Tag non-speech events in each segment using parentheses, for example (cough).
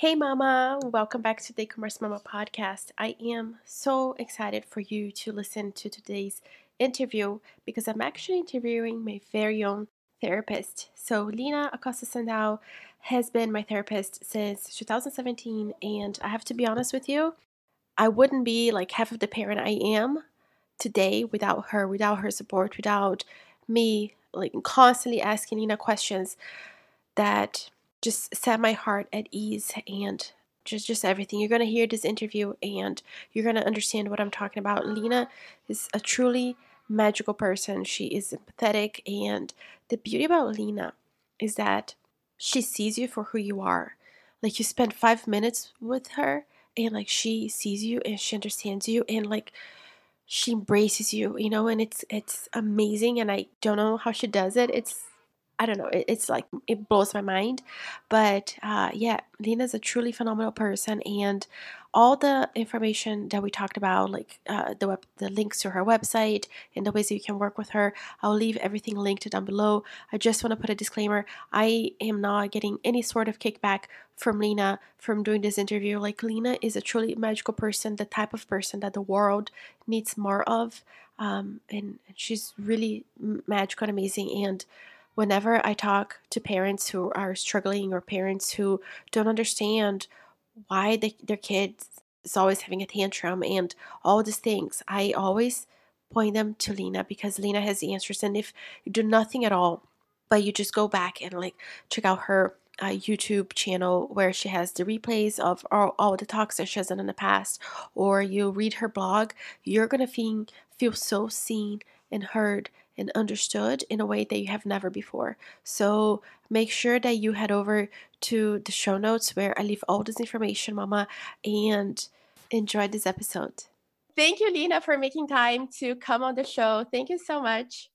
Hey, Mama, welcome back to the Commerce Mama podcast. I am so excited for you to listen to today's interview because I'm actually interviewing my very own therapist. So, Lina Acosta Sandaal has been my therapist since 2017, and I have to be honest with you, I wouldn't be like half of the parent I am today without her, without her support, without me like constantly asking Lina questions that just set my heart at ease and just just everything. You're going to hear this interview and you're going to understand what I'm talking about. Lina is a truly magical person. She is empathetic and the beauty about Lina is that she sees you for who you are. Like you spend 5 minutes with her and like she sees you and she understands you and like she embraces you, you know, and it's it's amazing and I don't know how she does it. It's I don't know. It, it's like it blows my mind, but uh, yeah, Lina's a truly phenomenal person, and all the information that we talked about, like uh, the web, the links to her website and the ways that you can work with her, I'll leave everything linked down below. I just want to put a disclaimer: I am not getting any sort of kickback from Lina from doing this interview. Like Lina is a truly magical person, the type of person that the world needs more of, um, and she's really magical and amazing, and whenever I talk to parents who are struggling or parents who don't understand why they, their kids is always having a tantrum and all these things, I always point them to Lina because Lina has the answers. And if you do nothing at all, but you just go back and like check out her uh, YouTube channel where she has the replays of all, all the talks that she has done in the past, or you read her blog, you're gonna feel feel so seen and heard and understood in a way that you have never before. So make sure that you head over to the show notes where I leave all this information, Mama, and enjoy this episode. Thank you, Lina, for making time to come on the show. Thank you so much.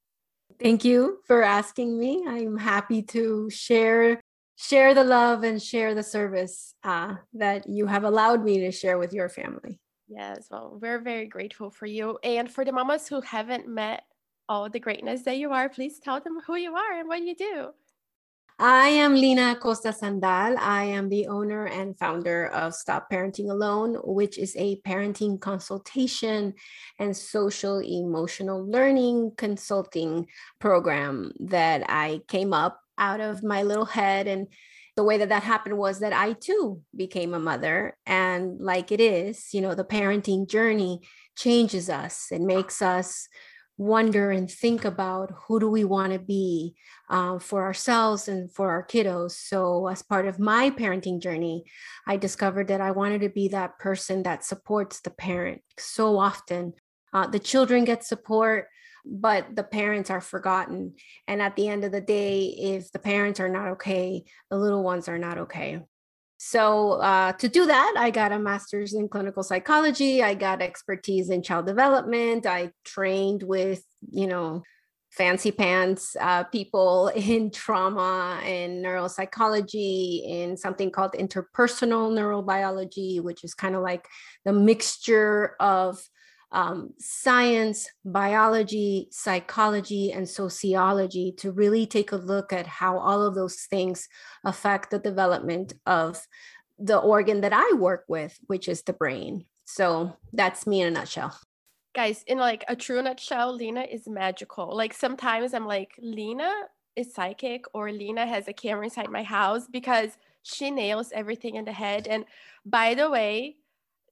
Thank you for asking me. I'm happy to share share the love and share the service uh, that you have allowed me to share with your family. Yes, well, we're very grateful for you. And for the mamas who haven't met all the greatness that you are, please tell them who you are and what you do. I am Lina Costa Sandaal. I am the owner and founder of Stop Parenting Alone, which is a parenting consultation and social emotional learning consulting program that I came up out of my little head. And the way that that happened was that I too became a mother. And like it is, you know, the parenting journey changes us, it makes us wonder and think about who do we want to be uh, for ourselves and for our kiddos. So as part of my parenting journey i discovered that i wanted to be that person that supports the parent. So often uh, the children get support but the parents are forgotten. And at the end of the day if the parents are not okay the little ones are not okay so uh, to do that, I got a master's in clinical psychology. I got expertise in child development. I trained with, you know, fancy pants uh, people (laughs) in trauma and neuropsychology in something called interpersonal neurobiology, which is kind of like the mixture of um, science, biology, psychology, and sociology to really take a look at how all of those things affect the development of the organ that I work with, which is the brain. So that's me in a nutshell. Guys, in like a true nutshell, Lina is magical. Like sometimes I'm like, Lina is psychic or Lina has a camera inside my house because she nails everything in the head. And by the way,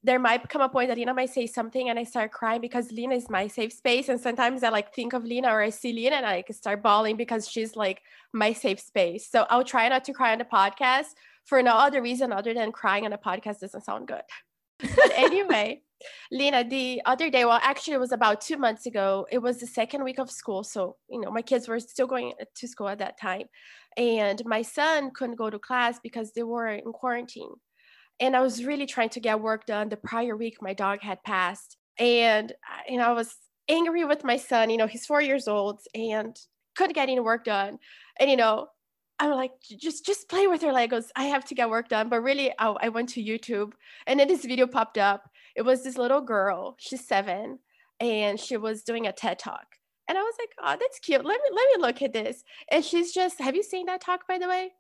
there might come a point that Lina might say something and I start crying because Lina is my safe space. And sometimes I like think of Lina or I see Lina and I like start bawling because she's like my safe space. So I'll try not to cry on the podcast for no other reason other than crying on a podcast doesn't sound good. but (laughs) anyway, Lina, the other day, well, actually, it was about two months ago. It was the second week of school. So, you know, my kids were still going to school at that time. And my son couldn't go to class because they were in quarantine and I was really trying to get work done. The prior week, my dog had passed, and you know I was angry with my son. You know, he's four years old and couldn't get any work done, and you know. I'm like, just just play with your Legos. I have to get work done. But really, I, I went to YouTube and then this video popped up. It was this little girl. She's seven, and she was doing a TED talk. And I was like, oh, that's cute. Let me let me look at this. And she's just, have you seen that talk by the way?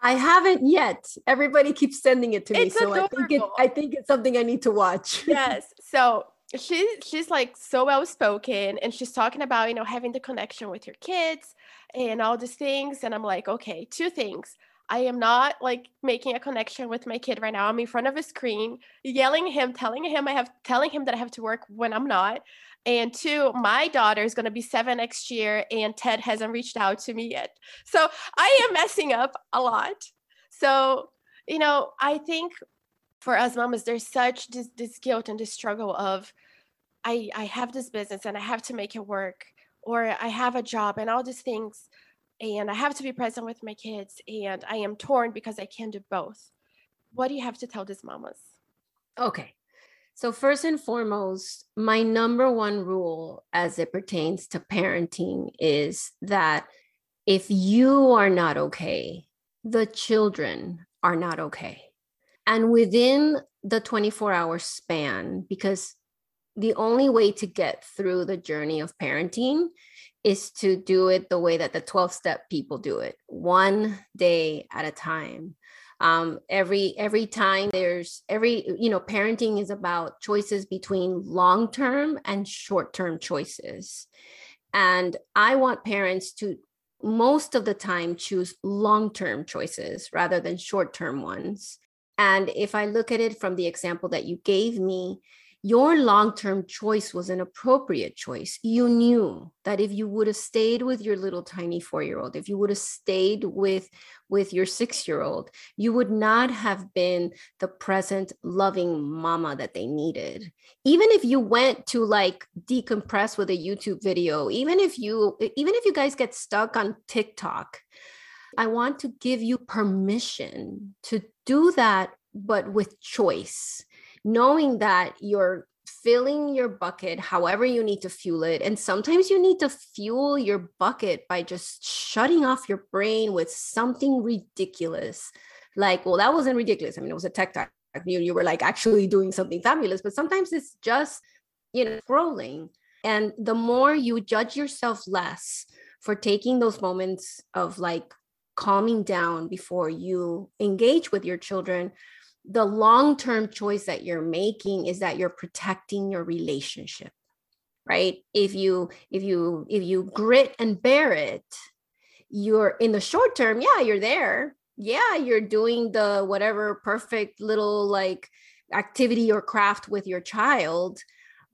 I haven't yet. Everybody keeps sending it to me, It's so I think it. I think it's something I need to watch. (laughs) yes. So she she's like so well spoken and she's talking about, you know, having the connection with your kids and all these things. And I'm like, okay, two things. I am not like making a connection with my kid right now. I'm in front of a screen, yelling at him, telling him I have telling him that I have to work when I'm not. And two, my daughter is gonna be seven next year and Ted hasn't reached out to me yet. So I am messing up a lot. So, you know, I think for us mamas there's such this, this guilt and this struggle of i i have this business and i have to make it work or i have a job and all these things and i have to be present with my kids and i am torn because i can't do both what do you have to tell these mamas Okay. So, first and foremost, my number one rule as it pertains to parenting is that if you are not okay, the children are not okay. And within the 24 hour span, because the only way to get through the journey of parenting is to do it the way that the 12 step people do it, one day at a time um, every every time there's every you know parenting is about choices between long term and short term choices. And i want parents to most of the time choose long term choices rather than short term ones. And if i look at it from the example that you gave me your long term choice was an appropriate choice. You knew that if you would have stayed with your little tiny four year old, if you would have stayed with, with your six year old, you would not have been the present, loving mama that they needed. Even if you went to like decompress with a YouTube video, even if you, even if you guys get stuck on TikTok, I want to give you permission to do that, but with choice knowing that you're filling your bucket however you need to fuel it. And sometimes you need to fuel your bucket by just shutting off your brain with something ridiculous. Like, well, that wasn't ridiculous. I mean, it was a tech talk. You, you were like actually doing something fabulous, but sometimes it's just, you know, scrolling. And the more you judge yourself less for taking those moments of like calming down before you engage with your children, the long term choice that you're making is that you're protecting your relationship right? If you if you if you grit and bear it you're in the short term yeah you're there. Yeah you're doing the whatever perfect little like activity or craft with your child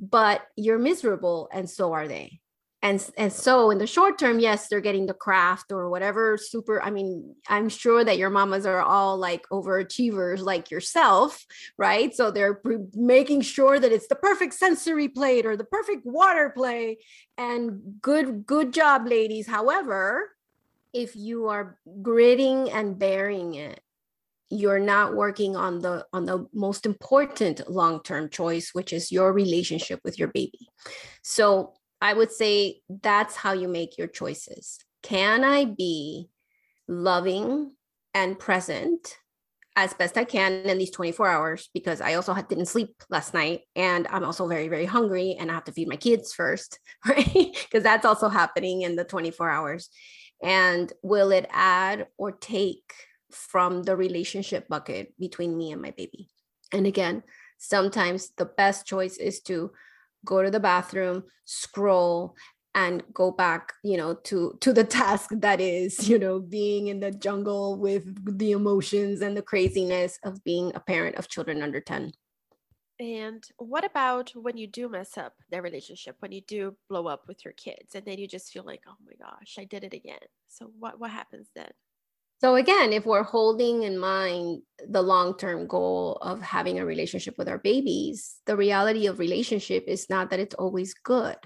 but you're miserable and so are they and and so in the short term yes they're getting the craft or whatever super i mean i'm sure that your mamas are all like overachievers like yourself right? So they're pre- making sure that it's the perfect sensory plate or the perfect water play and good good job ladies. However if you are gritting and bearing it you're not working on the on the most important long-term choice which is your relationship with your baby. So I would say that's how you make your choices. Can I be loving and present as best I can in these 24 hours? Because I also didn't sleep last night and I'm also very, very hungry and I have to feed my kids first, (laughs) right? Because that's also happening in the 24 hours. And will it add or take from the relationship bucket between me and my baby? And again, sometimes the best choice is to go to the bathroom, scroll, and go back you know to to the task that is you know being in the jungle with the emotions and the craziness of being a parent of children under 10 and what about when you do mess up their relationship when you do blow up with your kids and then you just feel like oh my gosh i did it again. So what what happens then so again, if we're holding in mind the long-term goal of having a relationship with our babies, the reality of relationship is not that it's always good.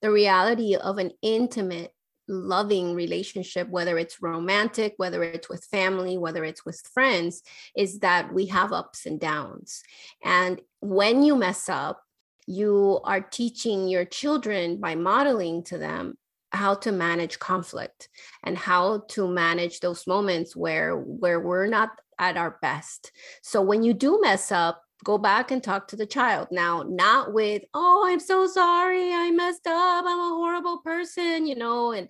The reality of an intimate, loving relationship, whether it's romantic, whether it's with family, whether it's with friends, is that we have ups and downs. And when you mess up, you are teaching your children by modeling to them how to manage conflict and how to manage those moments where where we're not at our best so when you do mess up go back and talk to the child now not with oh i'm so sorry i messed up i'm a horrible person you know and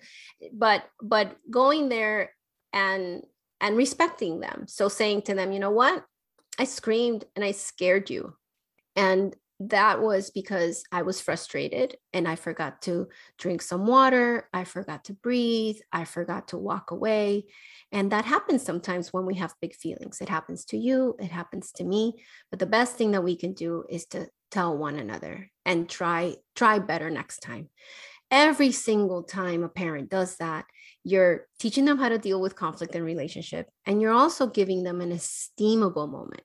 but but going there and and respecting them. So saying to them, you know what? I screamed and I scared you. And that was because I was frustrated and I forgot to drink some water. I forgot to breathe. I forgot to walk away. And that happens sometimes when we have big feelings. It happens to you, it happens to me. But the best thing that we can do is to tell one another and try try better next time. Every single time a parent does that, you're teaching them how to deal with conflict in relationship and you're also giving them an esteemable moment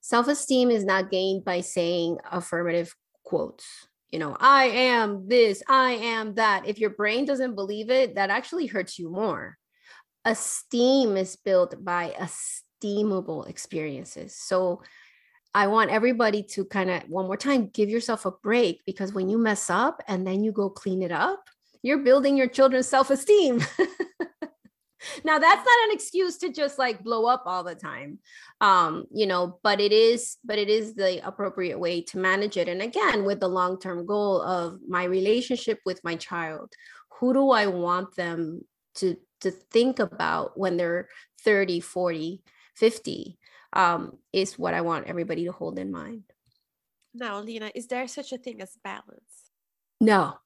Self esteem is not gained by saying affirmative quotes. You know, I am this, I am that. If your brain doesn't believe it, that actually hurts you more. Esteem is built by esteemable experiences. So I want everybody to kind of one more time give yourself a break because when you mess up and then you go clean it up, you're building your children's self esteem. (laughs) now that's not an excuse to just like blow up all the time um you know but it is but it is the appropriate way to manage it. And again with the long term goal of my relationship with my child who do i want them to to think about when they're 30 40 50 um is what i want everybody to hold in mind. Now lina is there such a thing as balance? No.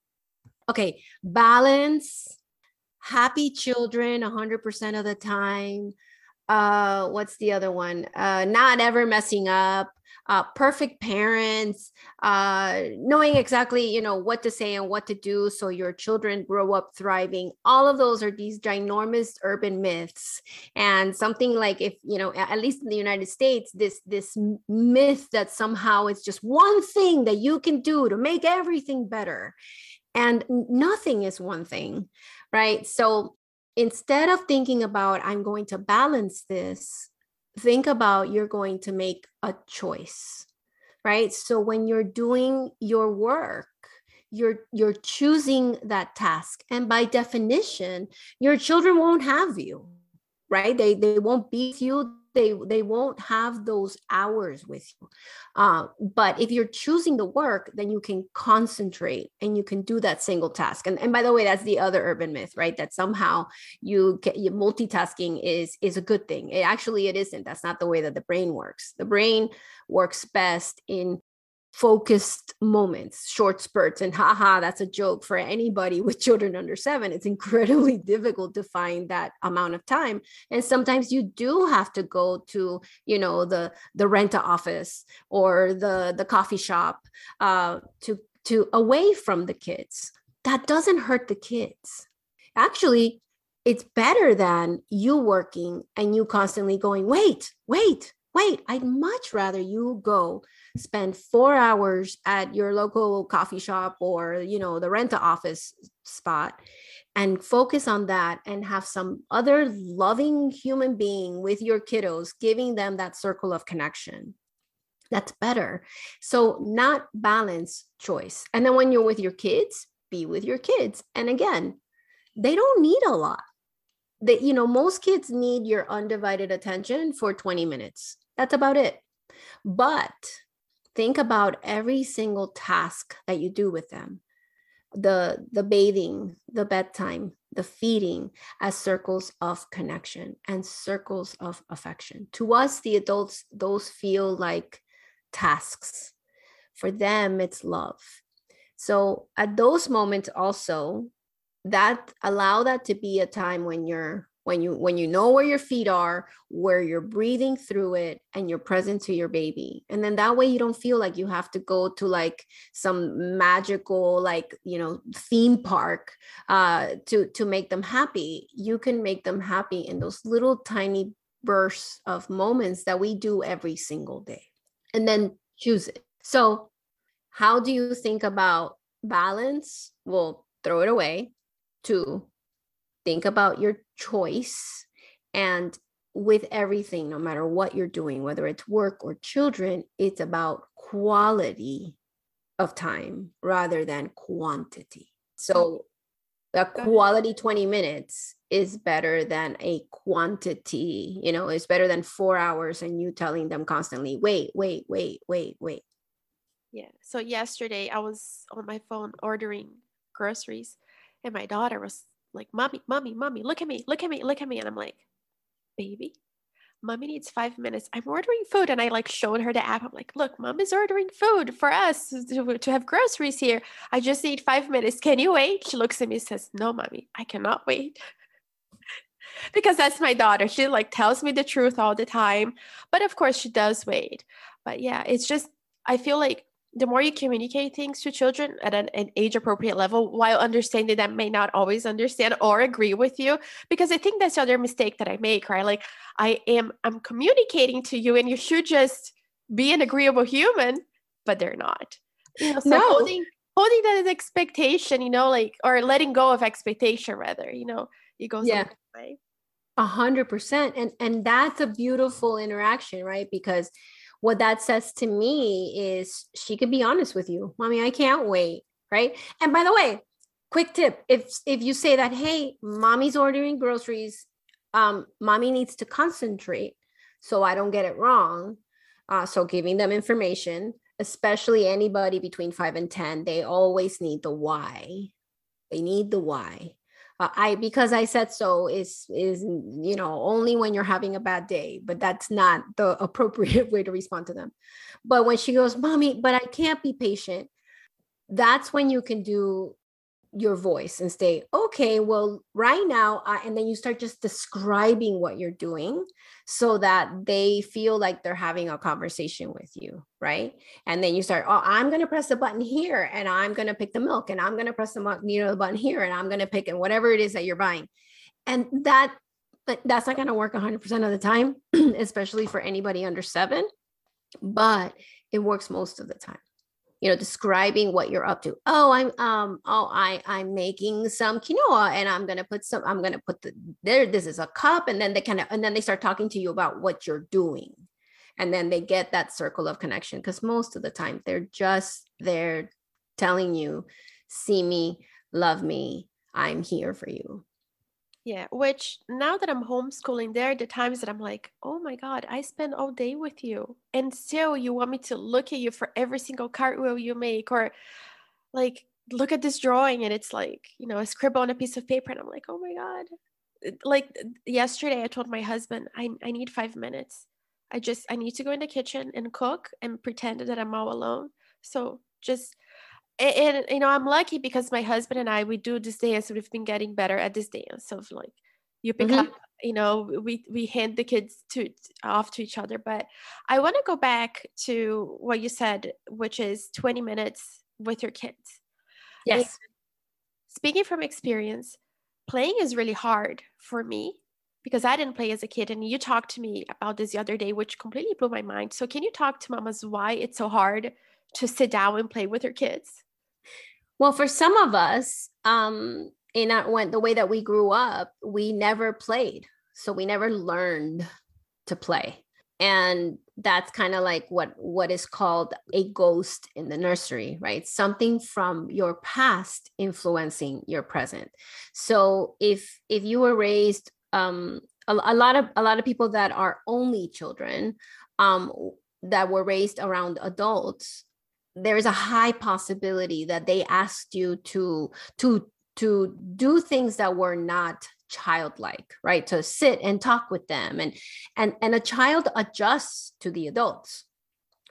Okay balance happy children 100% of the time. Uh what's the other one? Uh not ever messing up uh perfect parents uh knowing exactly you know what to say and what to do so your children grow up thriving. All of those are these ginormous urban myths. And something like if you know at least in the united states this this myth that somehow it's just one thing that you can do to make everything better. And nothing is one thing right? So instead of thinking about, I'm going to balance this, think about you're going to make a choice, right? So when you're doing your work, you're you're choosing that task and by definition your children won't have you right they they won't beat you they they won't have those hours with you. Uh, but if you're choosing the work then you can concentrate and you can do that single task. And, and by the way that's the other urban myth right? That somehow you get you, multitasking is is a good thing. It actually it isn't. That's not the way that the brain works. The brain works best in focused moments, short spurts, and haha, that's a joke for anybody with children under seven. It's incredibly (laughs) difficult to find that amount of time. And sometimes you do have to go to, you know, the the rent office or the the coffee shop uh, to to away from the kids. That doesn't hurt the kids. Actually, it's better than you working and you constantly going, wait, wait, wait. I'd much rather you go spend four hours at your local coffee shop or you know the rent office spot and focus on that and have some other loving human being with your kiddos giving them that circle of connection. That's better. So not balance choice. And then when you're with your kids be with your kids. And again they don't need a lot. That you know most kids need your undivided attention for 20 minutes. That's about it. But think about every single task that you do with them. The the bathing the bedtime the feeding as circles of connection and circles of affection. To us the adults those feel like tasks. For them it's love. So at those moments also that allow that to be a time when you're when you when you know where your feet are where you're breathing through it and you're present to your baby. And then that way you don't feel like you have to go to like some magical like you know theme park uh to to make them happy. You can make them happy in those little tiny bursts of moments that we do every single day and then choose it. So how do you think about balance? Well throw it away. To think about your choice and with everything no matter what you're doing whether it's work or children it's about quality of time rather than quantity. So mm. a quality 20 minutes is better than a quantity you know it's better than four hours and you telling them constantly wait wait wait wait wait. Yeah. So yesterday i was on my phone ordering groceries and my daughter was like, mommy, mommy, mommy, look at me, look at me, look at me. And I'm like, baby, mommy needs five minutes. I'm ordering food. And I like showed her the app. I'm like, look, mom is ordering food for us to, to have groceries here. I just need five minutes. Can you wait? She looks at me and says, no, mommy, I cannot wait. (laughs) because that's my daughter. She like tells me the truth all the time. But of course she does wait. But yeah, it's just, I feel like the more you communicate things to children at an, an, age appropriate level while understanding that may not always understand or agree with you because i think that's the other mistake that i make right? Like i am i'm communicating to you and you should just be an agreeable human but they're not. You know so no. holding holding that expectation you know like or letting go of expectation rather you know it goes yeah. way. A hundred percent. And and that's a beautiful interaction right? Because what that says to me is she could be honest with you. Mommy i can't wait right? And by the way quick tip if if you say that hey mommy's ordering groceries um mommy needs to concentrate so i don't get it wrong uh, so giving them information especially anybody between 5 and 10 they always need the why. They need the why uh, i because i said so is is you know only when you're having a bad day but that's not the (laughs) appropriate way to respond to them. But when she goes mommy but i can't be patient that's when you can do your voice and say, okay, well, right now, uh, and then you start just describing what you're doing so that they feel like they're having a conversation with you, right? And then you start, oh, I'm going to press the button here and I'm going to pick the milk and I'm going to press the, you know, the button here and I'm going to pick and whatever it is that you're buying. And that, that's not going to work 100% of the time, (clears throat) especially for anybody under seven, but it works most of the time you know describing what you're up to. Oh i'm um oh i i'm making some quinoa and i'm gonna put some i'm gonna put the there this is a cup and then they kind of and then they start talking to you about what you're doing. And then they get that circle of connection because most of the time they're just there telling you see me love me i'm here for you yeah, which now that I'm homeschooling, there are the times that I'm like, oh my God, I spend all day with you. And still you want me to look at you for every single cartwheel you make, or like look at this drawing and it's like, you know, a scribble on a piece of paper. And I'm like, oh my God. Like yesterday, I told my husband, I, I need five minutes. I just, I need to go in the kitchen and cook and pretend that I'm all alone. So just and, and, you know i'm lucky because my husband and i we do this dance we've been getting better at this dance of like you pick mm-hmm. up you know we we hand the kids to off to each other but i want to go back to what you said which is 20 minutes with your kids. Yes. and speaking from experience playing is really hard for me because i didn't play as a kid and you talked to me about this the other day which completely blew my mind. So can you talk to mamas why it's so hard to sit down and play with your kids well, for some of us, um, in our, when the way that we grew up, we never played, so we never learned to play, and that's kind of like what what is called a ghost in the nursery, right? Something from your past influencing your present. So if if you were raised, um, a, a lot of a lot of people that are only children, um, that were raised around adults there is a high possibility that they asked you to to to do things that were not childlike right? To sit and talk with them and and and a child adjusts to the adults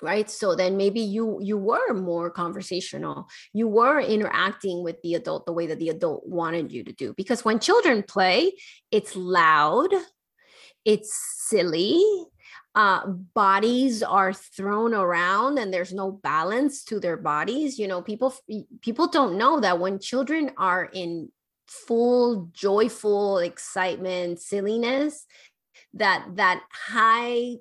right? So then maybe you you were more conversational. You were interacting with the adult the way that the adult wanted you to do. Because when children play it's loud it's silly uh, bodies are thrown around and there's no balance to their bodies you know people people don't know that when children are in full joyful excitement silliness that that high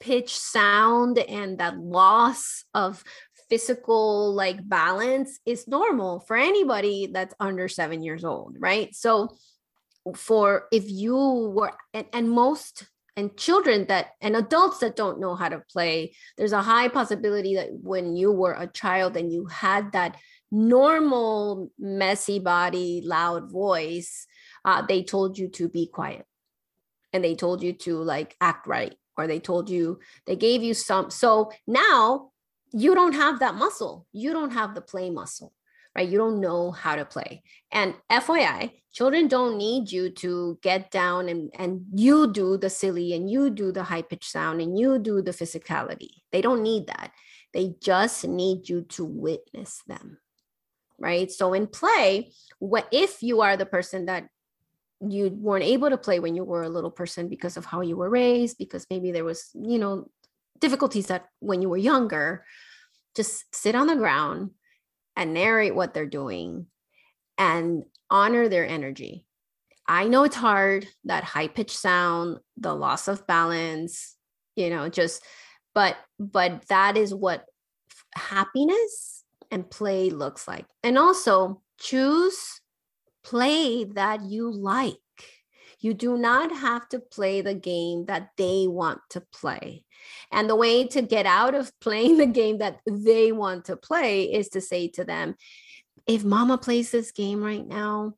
pitch sound and that loss of physical like balance is normal for anybody that's under 7 years old right? So for if you were and, and most and children that and adults that don't know how to play there's a high possibility that when you were a child and you had that normal messy body loud voice uh, they told you to be quiet. And they told you to like act right or they told you they gave you some so now you don't have that muscle. You don't have the play muscle right? You don't know how to play. And fyi children don't need you to get down and and you do the silly and you do the high pitch sound and you do the physicality. They don't need that. They just need you to witness them right? So in play what if you are the person that you weren't able to play when you were a little person because of how you were raised because maybe there was you know difficulties that when you were younger just sit on the ground and narrate what they're doing and honor their energy i know it's hard that high pitch sound the loss of balance you know just but but that is what happiness and play looks like and also choose play that you like. You do not have to play the game that they want to play. And the way to get out of (laughs) playing the game that they want to play is to say to them, if mama plays this game right now,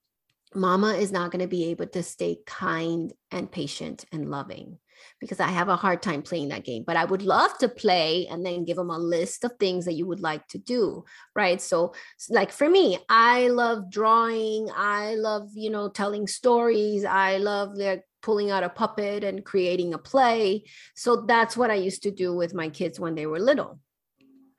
mama is not going to be able to stay kind and patient and loving because I have a hard time playing that game. But I would love to play and then give them a list of things that you would like to do. Right. So, like for me, I love drawing. I love, you know, telling stories. I love like pulling out a puppet and creating a play. So that's what I used to do with my kids when they were little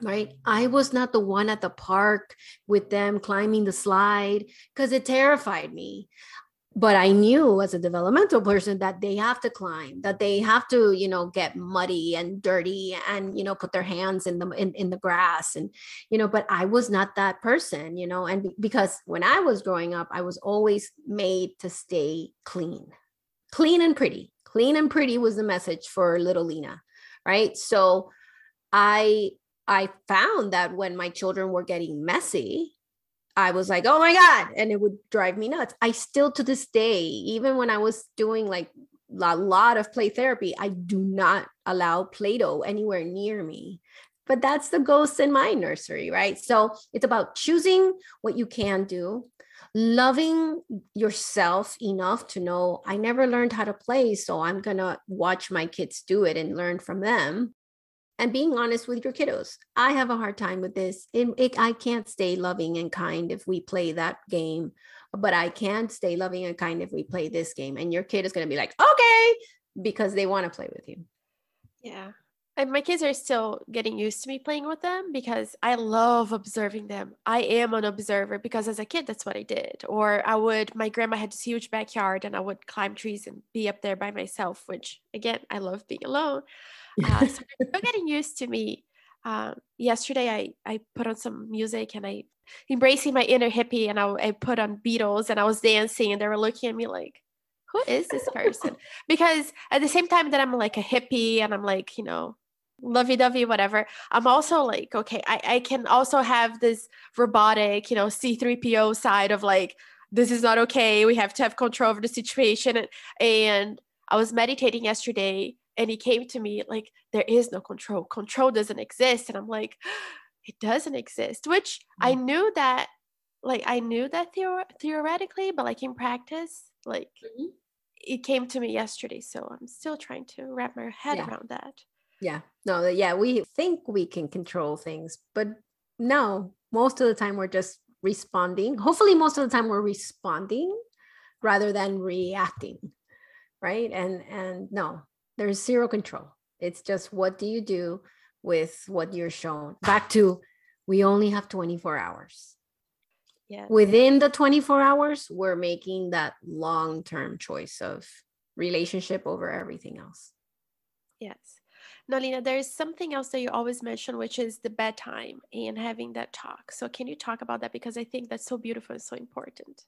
right? I was not the one at the park with them climbing the slide because it terrified me. But i knew as a developmental person that they have to climb that they have to you know get muddy and dirty and you know put their hands in the in, in the grass and you know but i was not that person you know and because when i was growing up i was always made to stay clean. Clean and pretty. Clean and pretty was the message for little lina right? So i i found that when my children were getting messy I was like, oh my God. And it would drive me nuts. I still to this day, even when I was doing like a lot of play therapy, I do not allow Play Doh anywhere near me. But that's the ghost in my nursery, right? So it's about choosing what you can do, loving yourself enough to know I never learned how to play. So I'm going to watch my kids do it and learn from them and being honest with your kiddos. I have a hard time with this. It, it, I can't stay loving and kind if we play that game, but I can stay loving and kind if we play this game. And your kid is going to be like, okay, because they want to play with you. Yeah. And my kids are still getting used to me playing with them because I love observing them. I am an observer because as a kid, that's what I did. Or I would, my grandma had this huge backyard and I would climb trees and be up there by myself, which again, I love being alone. Uh, so (laughs) they're getting used to me. Uh, yesterday, I, I put on some music and I embracing my inner hippie and I, I put on Beatles and I was dancing and they were looking at me like, who is this person? (laughs) because at the same time that I'm like a hippie and I'm like, you know, lovey dovey, whatever, I'm also like, okay, I, I can also have this robotic, you know, C3PO side of like, this is not okay. We have to have control over the situation. And, and I was meditating yesterday and he came to me like there is no control control doesn't exist and i'm like (gasps) it doesn't exist which mm-hmm. i knew that like i knew that theor- theoretically but like in practice like mm-hmm. it came to me yesterday so i'm still trying to wrap my head yeah. around that yeah no yeah we think we can control things but no most of the time we're just responding hopefully most of the time we're responding rather than reacting right and and no there's zero control. It's just what do you do with what you're shown? Back to we only have 24 hours. Yeah. Within the 24 hours, we're making that long-term choice of relationship over everything else. Yes. No Lina, there is something else that you always mention, which is the bedtime and having that talk. So, can you talk about that? Because I think that's so beautiful and so important.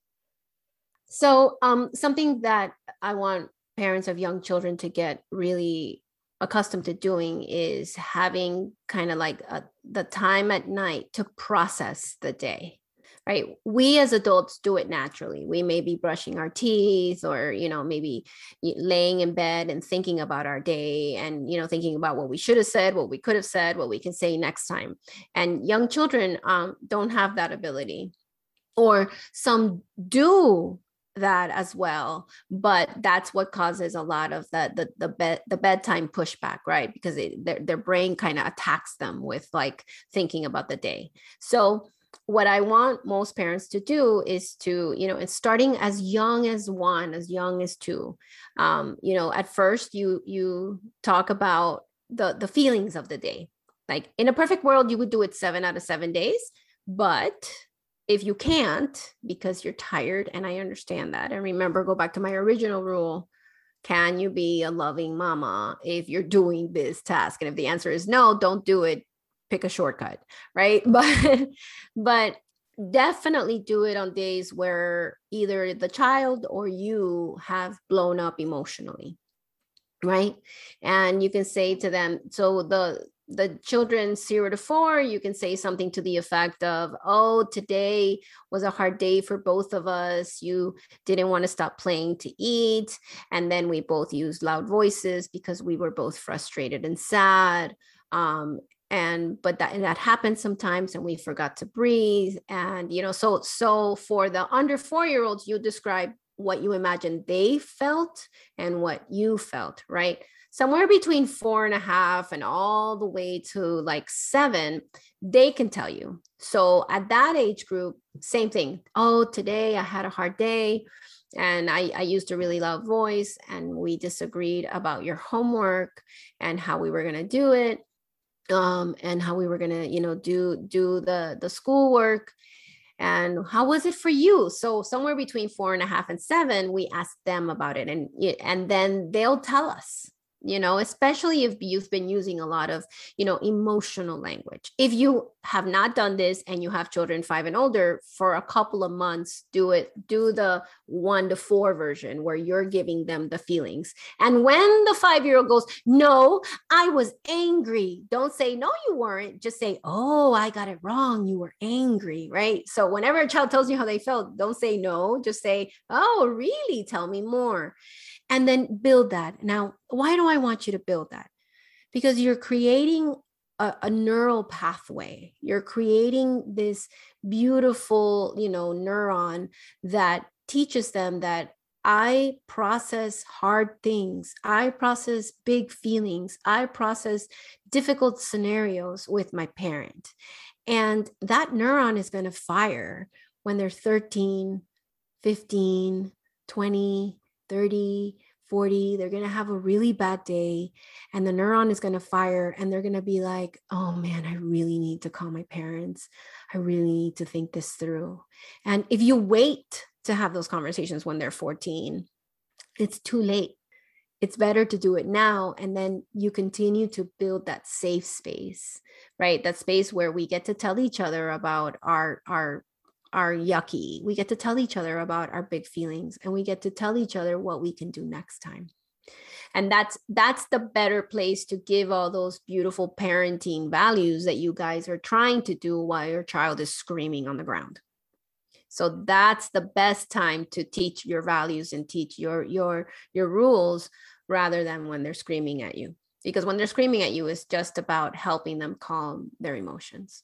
So, um, something that I want parents of young children to get really accustomed to doing is having kind of like a, the time at night to process the day right? We as adults do it naturally. We may be brushing our teeth or you know maybe laying in bed and thinking about our day and you know thinking about what we should have said what we could have said what we can say next time. And young children um, don't have that ability. Or some do that as well but that's what causes a lot of the the the bed the bedtime pushback right because it, their, their brain kind of attacks them with like thinking about the day so what I want most parents to do is to, you know, it's starting as young as one, as young as two. Um, you know, at first you you talk about the the feelings of the day. Like in a perfect world, you would do it seven out of seven days, but if you can't because you're tired, and I understand that, and remember, go back to my original rule. Can you be a loving mama if you're doing this task? And if the answer is no, don't do it pick a shortcut right (laughs) but but definitely do it on days where either the child or you have blown up emotionally right and you can say to them so the the children zero to four, you can say something to the effect of, Oh, today was a hard day for both of us. You didn't want to stop playing to eat. And then we both used loud voices because we were both frustrated and sad. Um, and but that and that happens sometimes and we forgot to breathe and you know so so for the under four year olds you describe what you imagine they felt and what you felt right somewhere between four and a half and all the way to like seven they can tell you so at that age group same thing oh today i had a hard day and I, I used a really loud voice and we disagreed about your homework and how we were going to do it um, and how we were gonna, you know, do do the the schoolwork. And how was it for you? So somewhere between four and a half and seven, we asked them about it, and and then they'll tell us you know especially if you've been using a lot of you know emotional language. If you have not done this and you have children 5 and older for a couple of months do it do the 1 to 4 version where you're giving them the feelings. And when the 5 year old goes no i was angry don't say no you weren't. Just say oh i got it wrong. You were angry right? So whenever a child tells you how they felt don't say no. Just say oh really? Tell me more and then build that. Now, why do I want you to build that? Because you're creating a, a, neural pathway. You're creating this beautiful, you know, neuron that teaches them that I process hard things. I process big feelings. I process difficult scenarios with my parent. And that neuron is going to fire when they're 13, 15, 20, 30, 40, they're going to have a really bad day and the neuron is going to fire and they're going to be like, oh man, I really need to call my parents. I really need to think this through. And if you wait to have those conversations when they're 14, it's too late. It's better to do it now. And then you continue to build that safe space, right? That space where we get to tell each other about our, our are yucky. We get to tell each other about our big feelings and we get to tell each other what we can do next time. And that's that's the better place to give all those beautiful parenting values that you guys are trying to do while your child is screaming on the ground. So that's the best time to teach your values and teach your your your rules rather than when they're screaming at you. Because when they're screaming at you it's just about helping them calm their emotions.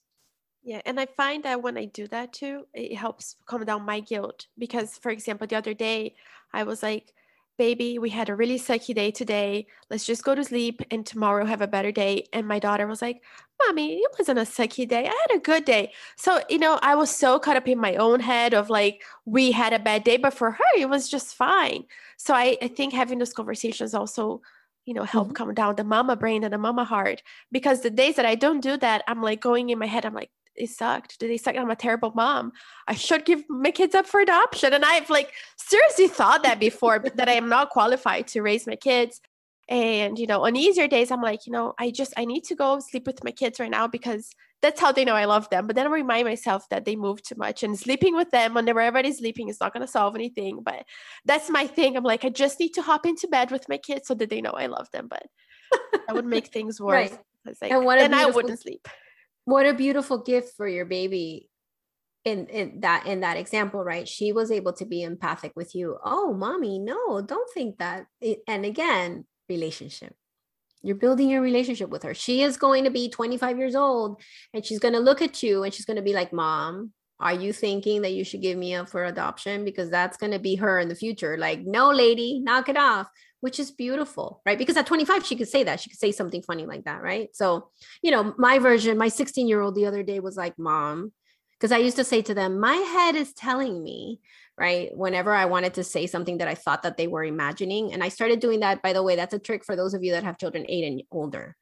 Yeah, and I find that when I do that too, it helps calm down my guilt. Because, for example, the other day, I was like, baby, we had a really sucky day today. Let's just go to sleep and tomorrow have a better day. And my daughter was like, Mommy, it wasn't a sucky day. I had a good day. So, you know, I was so caught up in my own head of like, we had a bad day, but for her, it was just fine. So I, I think having those conversations also you know help mm-hmm. calm down the mama brain and the mama heart because the days that i don't do that i'm like going in my head i'm like it sucked. Did they suck? I'm a terrible mom. I should give my kids up for adoption. And I've like seriously thought that before, but that I am not qualified to raise my kids. And, you know, on easier days, I'm like, you know, I just, I need to go sleep with my kids right now because that's how they know I love them. But then I remind myself that they move too much and sleeping with them whenever everybody's sleeping is not going to solve anything. But that's my thing. I'm like, I just need to hop into bed with my kids so that they know I love them. But that would make things (laughs) worse. Right. Like, and what then I wouldn't sleep what a beautiful gift for your baby in, in that in that example right? She was able to be empathic with you. Oh mommy no don't think that. And again relationship. You're building your relationship with her. She is going to be 25 years old and she's going to look at you and she's going to be like mom are you thinking that you should give me up for adoption? Because that's going to be her in the future. Like no lady knock it off which is beautiful, right? Because at 25, she could say that. She could say something funny like that, right? So, you know, my version, my 16 year old the other day was like, Mom, because I used to say to them, my head is telling me, right? Whenever I wanted to say something that I thought that they were imagining. And I started doing that, by the way, that's a trick for those of you that have children eight and older,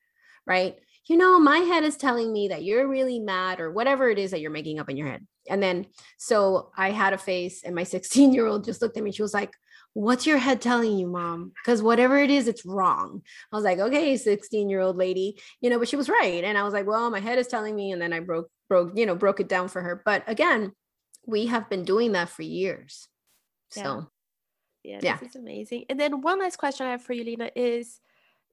right? You know, my head is telling me that you're really mad or whatever it is that you're making up in your head. And then, so I had a face, and my (laughs) 16 year old just looked at me. She was like, What's your head telling you, mom? Because whatever it is, it's wrong. I was like, Okay, 16 year old lady, you know, but she was right. And I was like, Well, my head is telling me. And then I broke, broke, you know, broke it down for her. But again, we have been doing that for years. Yeah. So, Yeah, Yeah. this is amazing. And then one last question I have for you, Lina, is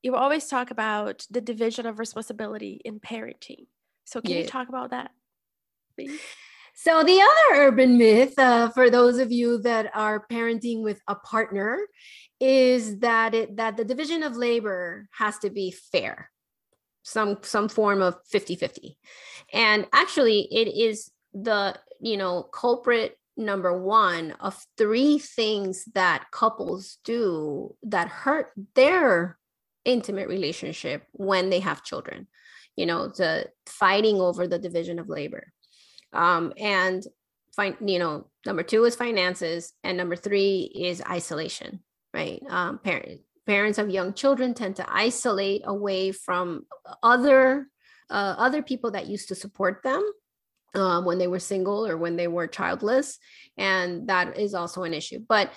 you always talk about the division of responsibility in parenting. So can you talk about that, please? So the other urban myth, uh, for those of you that are parenting with a partner, is that it that the division of labor has to be fair, some some form of 50-50. And actually, it is the you know culprit number one of three things that couples do that hurt their intimate relationship when they have children. You know, the fighting over the division of labor um, and find you know number two is finances and number three is isolation right? Um, parent, parents of young children tend to isolate away from other uh, other people that used to support them um, when they were single or when they were childless and that is also an issue. But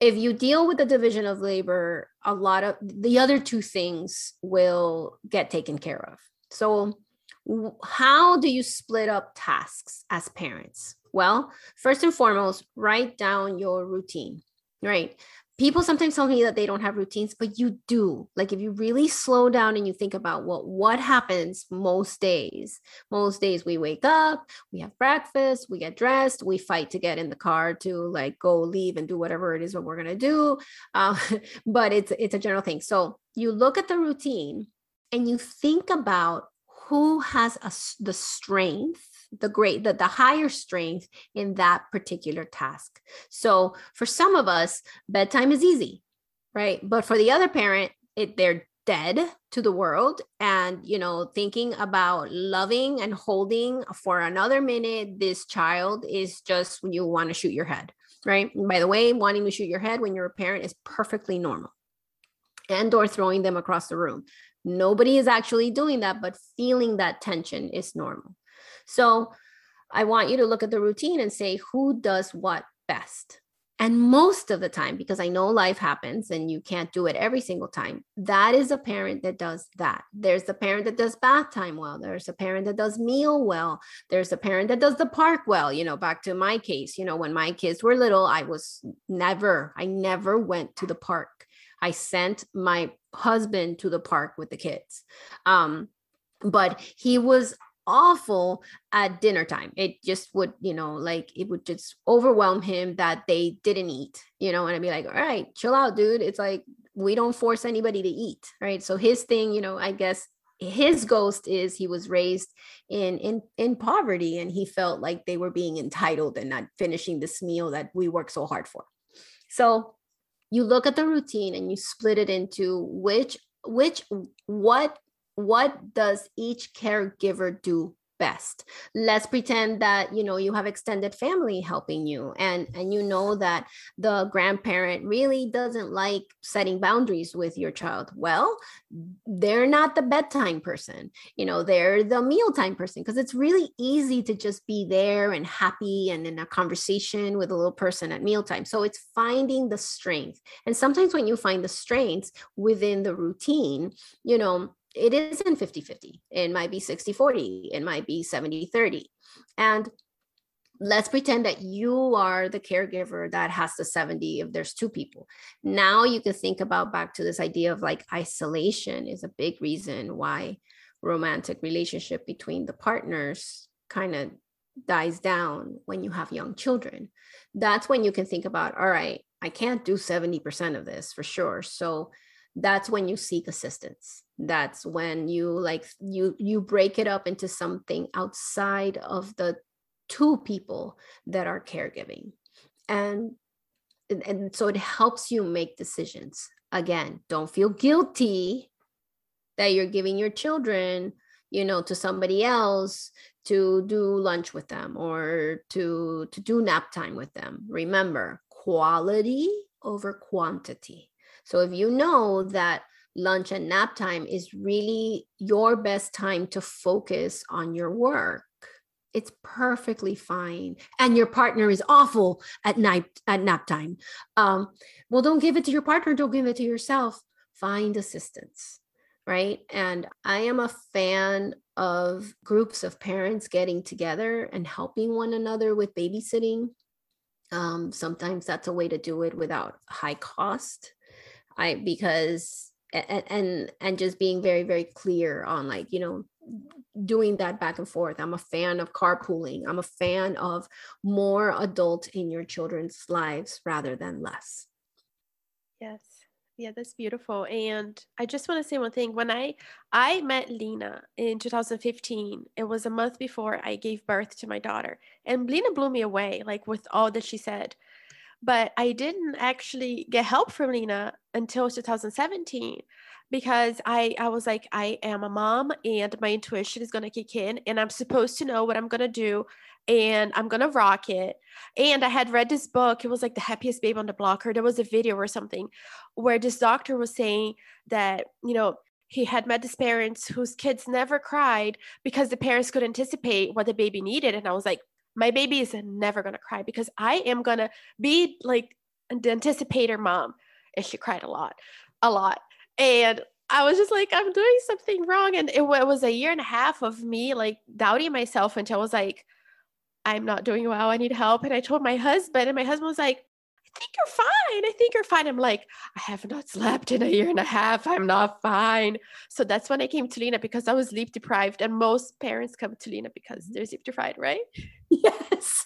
if you deal with the division of labor a lot of the other two things will get taken care of. So how do you split up tasks as parents? Well, first and foremost, write down your routine, right? People sometimes tell me that they don't have routines, but you do. Like if you really slow down and you think about what what happens most days. Most days we wake up, we have breakfast, we get dressed, we fight to get in the car to like go leave and do whatever it is what we're gonna do. (laughs) Uh, but it's it's a general thing. So you look at the routine and you think about who has a the strength the great the, the higher strength in that particular task. So for some of us bedtime is easy right? But for the other parent it they're dead to the world and you know thinking about loving and holding for another minute this child is just when you want to shoot your head right? And by the way wanting to shoot your head when you're a parent is perfectly normal. And or throwing them across the room Nobody is actually doing that, but feeling that tension is normal. So I want you to look at the routine and say, who does what best? And most of the time, because I know life happens and you can't do it every single time, that is a parent that does that. There's the parent that does bath time well. There's a parent that does meal well. There's a parent that does the park well. You know, back to my case, you know, when my kids were little, I was never, I never went to the park. I sent my husband to the park with the kids. Um, but he was awful at dinner time. It just would, you know, like it would just overwhelm him that they didn't eat, you know, and I'd be like, all right, chill out, dude. It's like we don't force anybody to eat, right? So his thing, you know, I guess his ghost is he was raised in in in poverty and he felt like they were being entitled and not finishing this meal that we work so hard for. So you look at the routine and you split it into which which what what does each caregiver do best. Let's pretend that you know you have extended family helping you and and you know that the grandparent really doesn't like setting boundaries with your child. Well they're not the bedtime person you know they're the mealtime person because it's really easy to just be there and happy and in a conversation with a little person at mealtime. So it's finding the strength. And sometimes when you find the strengths within the routine you know it isn't 50 50 it might be 60 40 it might be 70 30 and let's pretend that you are the caregiver that has the 70 if there's two people. Now you can think about back to this idea of like isolation is a big reason why romantic relationship between the partners kind of dies down when you have young children. That's when you can think about all right i can't do 70% of this for sure. So that's when you seek assistance. That's when you like you you break it up into something outside of the two people that are caregiving. And and, so it helps you make decisions. Again don't feel guilty that you're giving your children you know to somebody else to do lunch with them or to to do nap time with them. Remember quality over quantity so if you know that lunch and nap time is really your best time to focus on your work it's perfectly fine. And your partner is awful at night at nap time. Um, well don't give it to your partner don't give it to yourself. Find assistance right? And i am a fan of groups of parents getting together and helping one another with babysitting. Um, sometimes that's a way to do it without high cost i because and, and and just being very very clear on like you know doing that back and forth. I'm a fan of carpooling. I'm a fan of more adult in your children's lives rather than less. Yes. Yeah that's beautiful. And i just want to say one thing. When i i met lina in 2015 it was a month before i gave birth to my daughter and lina blew me away like with all that she said but I didn't actually get help from Lina until 2017 because I, I was like, I am a mom and my intuition is going to kick in and I'm supposed to know what I'm going to do and I'm going to rock it. And I had read this book. It was like The Happiest Babe on the Block, or there was a video or something where this doctor was saying that, you know, he had met his parents whose kids never cried because the parents could anticipate what the baby needed. And I was like, my baby is never going to cry because I am going to be like an anticipator mom. And she cried a lot, a lot. And I was just like, I'm doing something wrong. And it, it was a year and a half of me like doubting myself until I was like, I'm not doing well. I need help. And I told my husband, and my husband was like, think you're fine. I think you're fine. I'm like, I have not slept in a year and a half. I'm not fine. So that's when I came to Lina because I was sleep deprived. And most parents come to Lina because they're sleep deprived, right? Yes.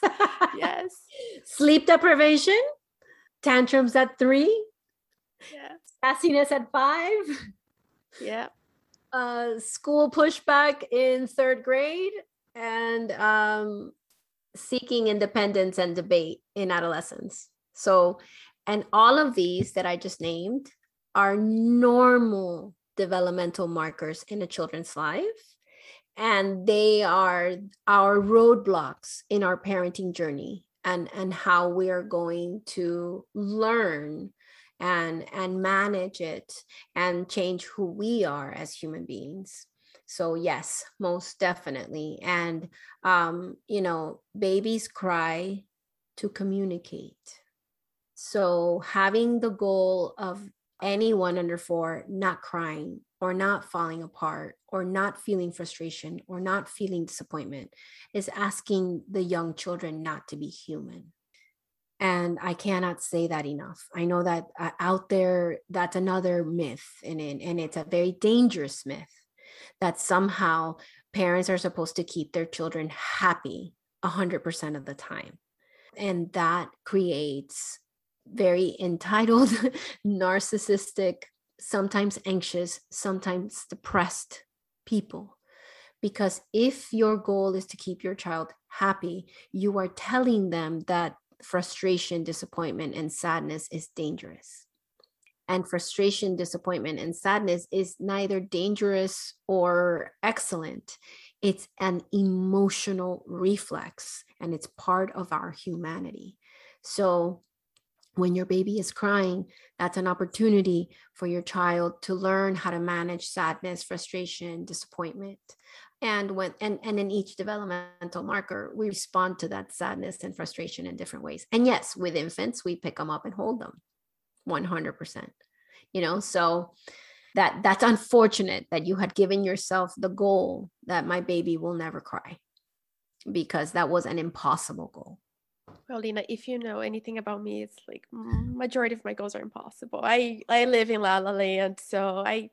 yes. (laughs) Sleep deprivation, tantrums at three, yeah. sassiness at five. Yeah. Uh, school pushback in third grade and um, seeking independence and debate in adolescence. So, and all of these that I just named are normal developmental markers in a children's life. And they are our roadblocks in our parenting journey and, and how we are going to learn and and manage it and change who we are as human beings. So yes most definitely. And um you know babies cry to communicate so having the goal of anyone under four not crying or not falling apart or not feeling frustration or not feeling disappointment is asking the young children not to be human. And I cannot say that enough. I know that uh, out there, that's another myth, and, and it's a very dangerous myth that somehow parents are supposed to keep their children happy 100% of the time. And that creates very entitled, (laughs) narcissistic, sometimes anxious, sometimes depressed people. Because if your goal is to keep your child happy, you are telling them that frustration, disappointment, and sadness is dangerous. And frustration, disappointment, and sadness is neither dangerous or excellent. It's an emotional reflex and it's part of our humanity. So when your baby is crying, that's an opportunity for your child to learn how to manage sadness, frustration, disappointment. And when and, and in each developmental marker, we respond to that sadness and frustration in different ways. And yes, with infants, we pick them up and hold them 100%. You know, so that that's unfortunate that you had given yourself the goal that my baby will never cry because that was an impossible goal well, Lina, if you know anything about me, it's like majority of my goals are impossible. I I live in La La Land, so I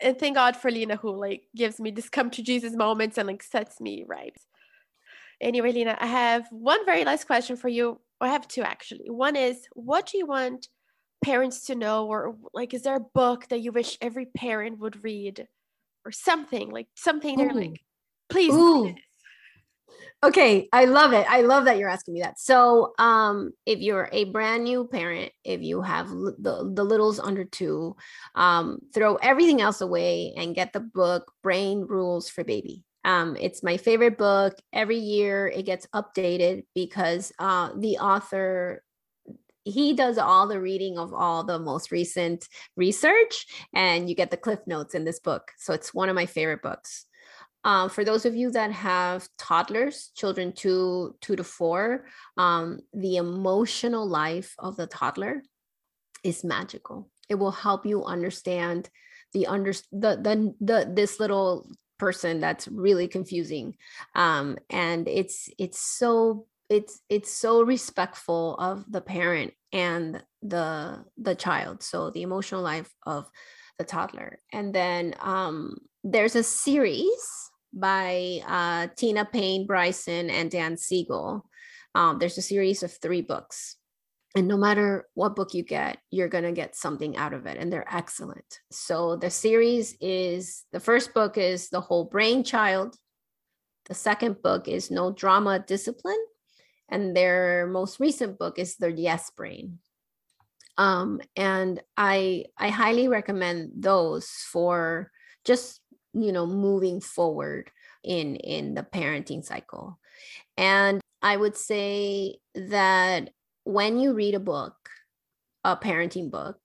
and thank God for Lina who like gives me this come to Jesus moments and like sets me right. Anyway, Lina, I have one very last question for you. I have two actually. One is, what do you want parents to know, or like, is there a book that you wish every parent would read, or something like something they're like, please. Ooh. Okay, I love it. I love that you're asking me that. So, um, if you're a brand new parent, if you have the the littles under two, um, throw everything else away and get the book Brain Rules for Baby. Um, it's my favorite book. Every year it gets updated because uh, the author he does all the reading of all the most recent research and you get the cliff notes in this book so it's one of my favorite books um, for those of you that have toddlers children two two to four um, the emotional life of the toddler is magical. It will help you understand the under the the, the this little person that's really confusing. Um, and it's it's so it's it's so respectful of the parent and the the child. So the emotional life of the toddler. And then um there's a series by uh, tina payne bryson and dan siegel. Um, there's a series of three books and no matter what book you get you're going to get something out of it and they're excellent. So the series is the first book is the whole brain child the second book is no drama discipline and their most recent book is The yes brain. Um, and i i highly recommend those for just you know moving forward in in the parenting cycle. And i would say that when you read a book a parenting book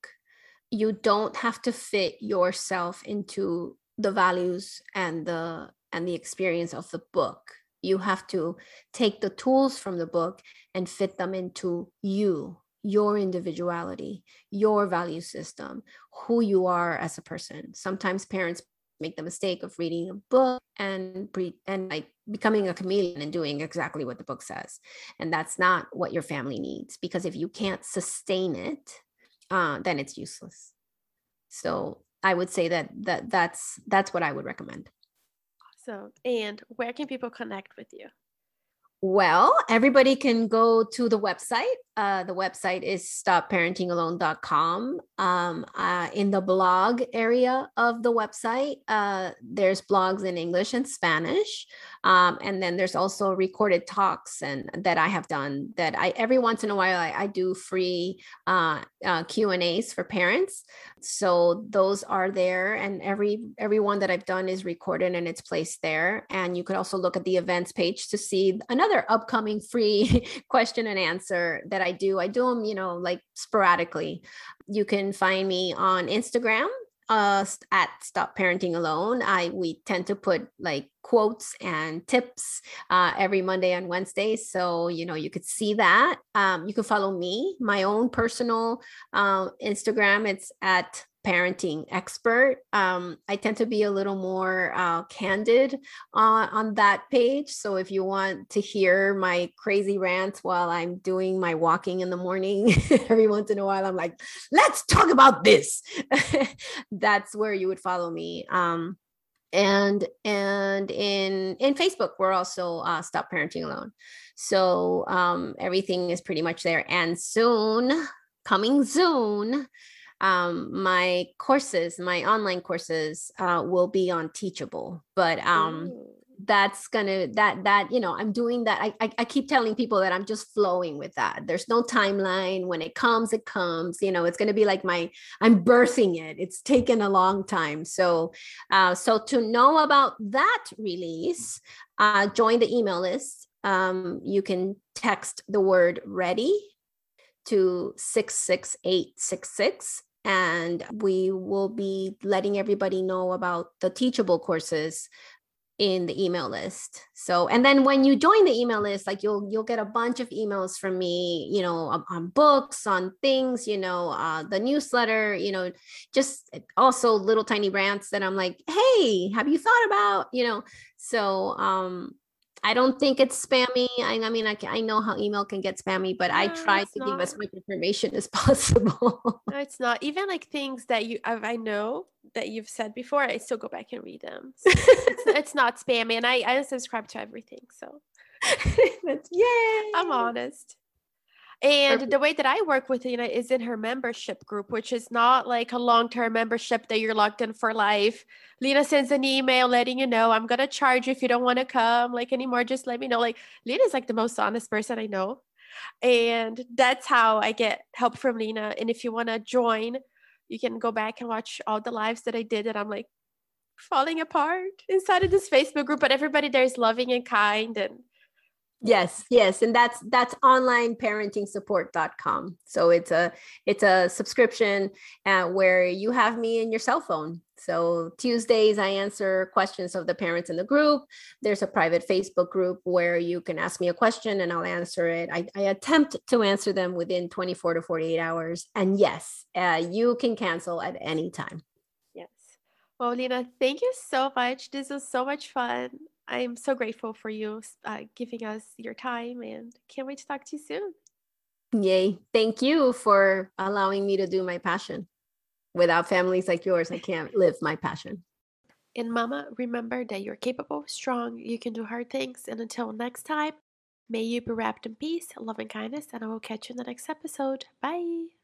you don't have to fit yourself into the values and the and the experience of the book. You have to take the tools from the book and fit them into you your individuality your value system who you are as a person. Sometimes parents make the mistake of reading a book and pre- and like becoming a chameleon and doing exactly what the book says. And that's not what your family needs because if you can't sustain it uh, then it's useless. So i would say that that that's that's what i would recommend. So, and where can people connect with you? Well, everybody can go to the website. Uh, the website is stopparentingalone.com. Um, uh, in the blog area of the website, uh, there's blogs in English and Spanish. Um, and then there's also recorded talks and that I have done that I every once in a while I, I do free uh, uh, Q and A's for parents. So those are there, and every every one that I've done is recorded and it's placed there. And you could also look at the events page to see another upcoming free (laughs) question and answer that I do. I do them, you know, like sporadically. You can find me on Instagram uh, at Stop Parenting Alone. I we tend to put like quotes and tips uh, every Monday and Wednesday, so you know you could see that. Um, you can follow me, my own personal uh, Instagram. It's at parenting expert. Um, I tend to be a little more uh, candid on, on that page. So if you want to hear my crazy rants while I'm doing my walking in the morning, (laughs) every once in a while, I'm like, let's talk about this. (laughs) That's where you would follow me. Um, and and in in facebook we're also uh, stop parenting alone so um everything is pretty much there and soon coming soon um, my courses, my online courses, uh, will be on Teachable, but um, Ooh. that's gonna that that you know I'm doing that. I, I I keep telling people that I'm just flowing with that. There's no timeline. When it comes, it comes. You know, it's gonna be like my I'm birthing it. It's taken a long time. So, uh, so to know about that release, uh, join the email list. Um, you can text the word ready to 66866 and we will be letting everybody know about the teachable courses in the email list. So and then when you join the email list like you'll you'll get a bunch of emails from me you know on, on books on things you know uh, the newsletter you know just also little tiny rants that i'm like hey have you thought about you know? So um I don't think it's spammy. I, I mean, I, I know how email can get spammy, but no, I try to not. give as much information as (laughs) possible. no, it's not. Even like things that you I know that you've said before, I still go back and read them. So it's, (laughs) it's, not spammy, and I I subscribe to everything. So (laughs) that's yay! I'm honest. And Perfect. the way that I work with Lina is in her membership group, which is not like a long term membership that you're locked in for life. Lina sends an email letting you know, I'm going to charge you if you don't want to come like anymore. Just let me know. Like, Lina's like the most honest person I know. And that's how I get help from Lina. And if you want to join, you can go back and watch all the lives that I did. And I'm like falling apart inside of this Facebook group, but everybody there is loving and kind and yes yes and that's that's onlineparentingsupport.com so it's a it's a subscription uh, where you have me in your cell phone. So tuesdays i answer questions of the parents in the group. There's a private facebook group where you can ask me a question and i'll answer it. I, I attempt to answer them within 24 to 48 hours. And yes uh, you can cancel at any time. Yes. Well lina thank you so much. This was so much fun I'm so grateful for you uh, giving us your time and can't wait to talk to you soon. Yay. Thank you for allowing me to do my passion. Without families like yours, I can't live my passion. And Mama, remember that you're capable, strong, you can do hard things. And until next time, may you be wrapped in peace, love, and kindness. And I will catch you in the next episode. Bye.